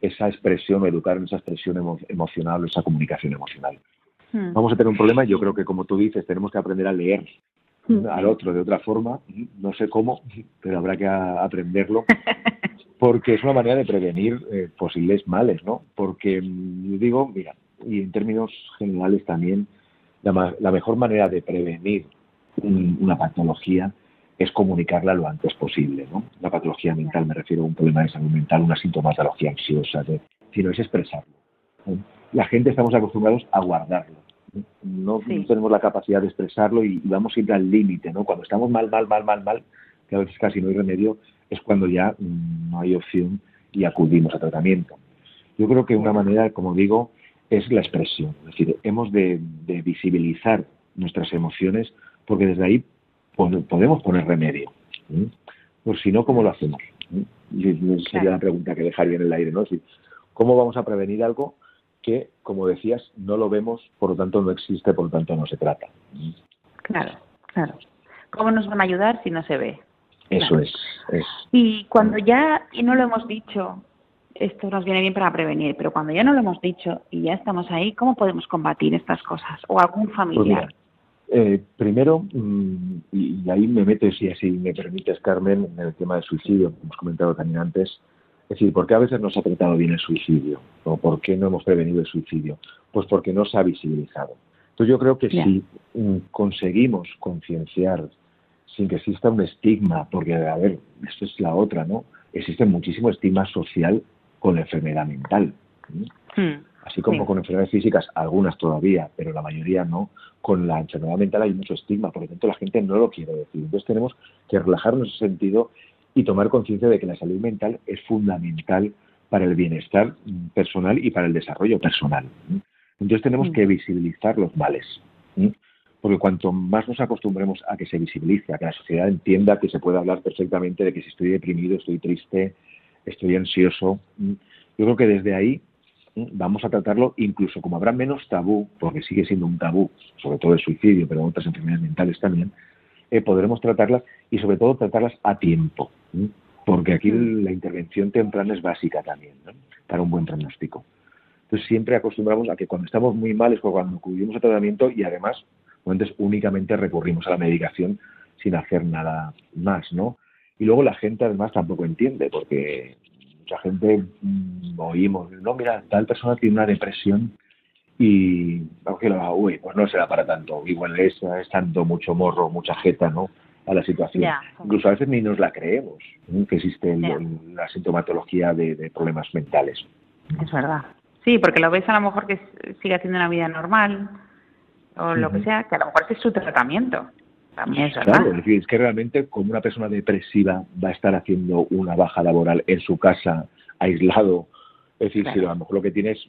esa expresión, educar en esa expresión emocional, esa comunicación emocional. Hmm. Vamos a tener un problema, yo creo que como tú dices, tenemos que aprender a leer. Al otro de otra forma, no sé cómo, pero habrá que aprenderlo porque es una manera de prevenir eh, posibles males, ¿no? Porque mm, yo digo, mira, y en términos generales también, la, mejor manera de prevenir una patología es comunicarla lo antes posible, ¿no? La patología mental, me refiero a un problema de salud mental, una sintomatología ansiosa, sino es expresarlo. La gente estamos acostumbrados a guardarlo. No, tenemos la capacidad de expresarlo y, y vamos siempre al límite, ¿no? Cuando estamos mal, mal, mal, mal, mal, que a veces casi no hay remedio, es cuando ya no hay opción y acudimos a tratamiento. Yo creo que una manera, como digo, es la expresión. Es decir, hemos de, visibilizar nuestras emociones porque desde ahí podemos poner remedio. Por si no, ¿cómo lo hacemos? sería la pregunta que dejaría en el aire, ¿no? ¿Cómo vamos a prevenir algo que, como decías, no lo vemos, por lo tanto no existe, por lo tanto no se trata? Claro, claro. ¿Cómo nos van a ayudar si no se ve? Eso es, Y cuando ya, y no lo hemos dicho, esto nos viene bien para prevenir, pero cuando ya no lo hemos dicho y ya estamos ahí, ¿cómo podemos combatir estas cosas? ¿O algún pues familiar? eh, primero, mm, y, ahí me metes, si así me permites, Carmen, en el tema del suicidio, que hemos comentado también antes. Es decir, ¿por qué a veces no se ha tratado bien el suicidio? ¿O por qué no hemos prevenido el suicidio? Pues porque no se ha visibilizado. Entonces yo creo que si mm, conseguimos concienciar sin que exista un estigma, porque, a ver, esto es la otra, ¿no? Existe muchísimo estigma social con la enfermedad mental. Hmm. Así como con enfermedades físicas, algunas todavía, pero la mayoría no, con la enfermedad mental hay mucho estigma, por lo tanto la gente no lo quiere decir. Entonces tenemos que relajarnos en ese sentido y tomar conciencia de que la salud mental es fundamental para el bienestar personal y para el desarrollo personal. Entonces tenemos que visibilizar los males porque cuanto más nos acostumbremos a que se visibilice, a que la sociedad entienda que se puede hablar perfectamente de que si estoy deprimido, estoy triste, estoy ansioso, mm, yo creo que desde ahí mm, vamos a tratarlo incluso como habrá menos tabú, porque sigue siendo un tabú, sobre todo el suicidio, pero otras enfermedades mentales también, eh, podremos tratarlas y sobre todo tratarlas a tiempo, mm, porque aquí la intervención temprana es básica también para un buen pronóstico. Entonces siempre acostumbramos a que cuando estamos muy mal es cuando acudimos a tratamiento y además entonces únicamente recurrimos a la medicación sin hacer nada más, ¿no? Y luego la gente además tampoco entiende, porque mucha gente mm, oímos, no, mira, tal persona tiene una depresión y uy, pues no será para tanto, igual es, es tanto mucho morro, mucha jeta, ¿no? a la situación. Incluso a veces ni nos la creemos que existe la sintomatología de, problemas mentales. Es verdad. Sí, porque lo ves a lo mejor que sigue haciendo una vida normal, o lo que sea, que a lo mejor es su tratamiento. También es Claro, es decir, es que realmente como una persona depresiva va a estar haciendo una baja laboral en su casa, aislado, es decir, si a lo mejor lo que tiene es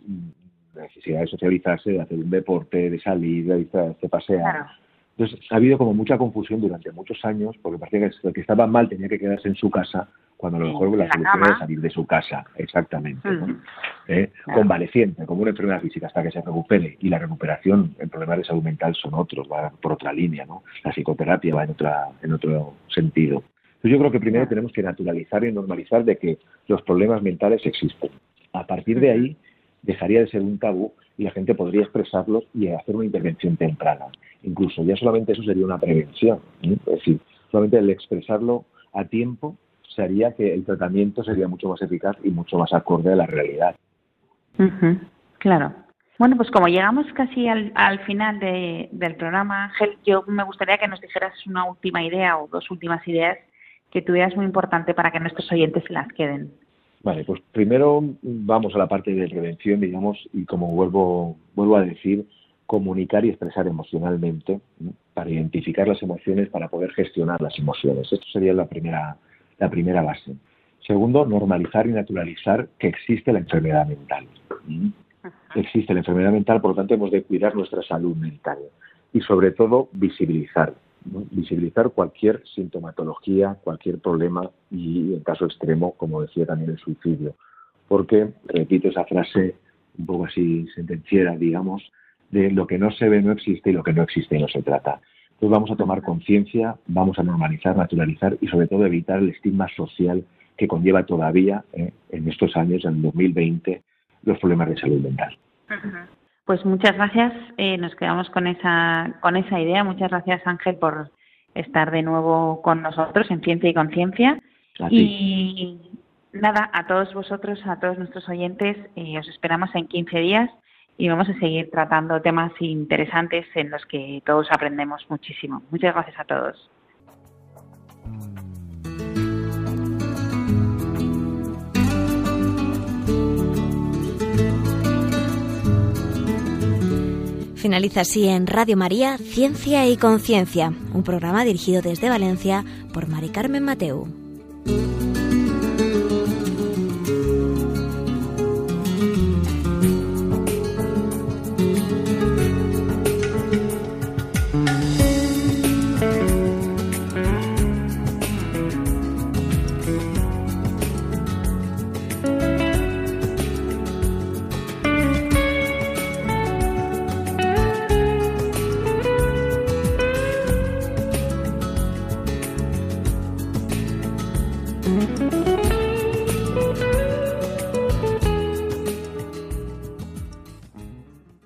mm, necesidad de socializarse, de hacer un deporte, de salir, de, de pasear. Entonces, ha habido como mucha confusión durante muchos años, porque parecía que el que estaba mal tenía que quedarse en su casa cuando a lo mejor la, solución es salir de su casa, exactamente. ¿Eh? Convaleciente, como una enfermedad física hasta que se recupere. Y la recuperación en problemas de salud mental son otros, va por otra línea, ¿no? La psicoterapia va en, otra, en otro sentido. Entonces yo creo que primero tenemos que naturalizar y normalizar de que los problemas mentales existen. A partir de ahí dejaría de ser un tabú y la gente podría expresarlos y hacer una intervención temprana. Incluso ya solamente eso sería una prevención. Es decir, solamente el expresarlo a tiempo sería que el tratamiento sería mucho más eficaz y mucho más acorde a la realidad. Claro. Bueno, pues como llegamos casi al, final del programa, Ángel, yo me gustaría que nos dijeras una última idea o dos últimas ideas que tú veas muy importante para que nuestros oyentes se las queden. Vale, pues primero vamos a la parte de prevención, digamos, y como vuelvo, vuelvo a decir, comunicar y expresar emocionalmente para identificar las emociones, para poder gestionar las emociones. Esto sería la primera, la primera base. Segundo, normalizar y naturalizar que existe la enfermedad mental. Existe la enfermedad mental, por lo tanto hemos de cuidar nuestra salud mental y sobre todo visibilizar, visibilizar cualquier sintomatología, cualquier problema y en caso extremo, como decía también el suicidio. Porque, repito esa frase un poco así sentenciera, digamos, de lo que no se ve no existe y lo que no existe no se trata. Entonces vamos a tomar conciencia, vamos a normalizar, naturalizar y sobre todo evitar el estigma social que conlleva todavía eh, en estos años, en 2020, los problemas de salud mental. Pues muchas gracias. Eh, nos quedamos con esa con esa idea. Muchas gracias Ángel por estar de nuevo con nosotros en Ciencia y Conciencia. Y nada, a todos vosotros, a todos nuestros oyentes, eh, os esperamos en 15 días y vamos a seguir tratando temas interesantes en los que todos aprendemos muchísimo. Muchas gracias a todos. Finaliza así en Radio María Ciencia y Conciencia, un programa dirigido desde Valencia por Mari Carmen Mateu.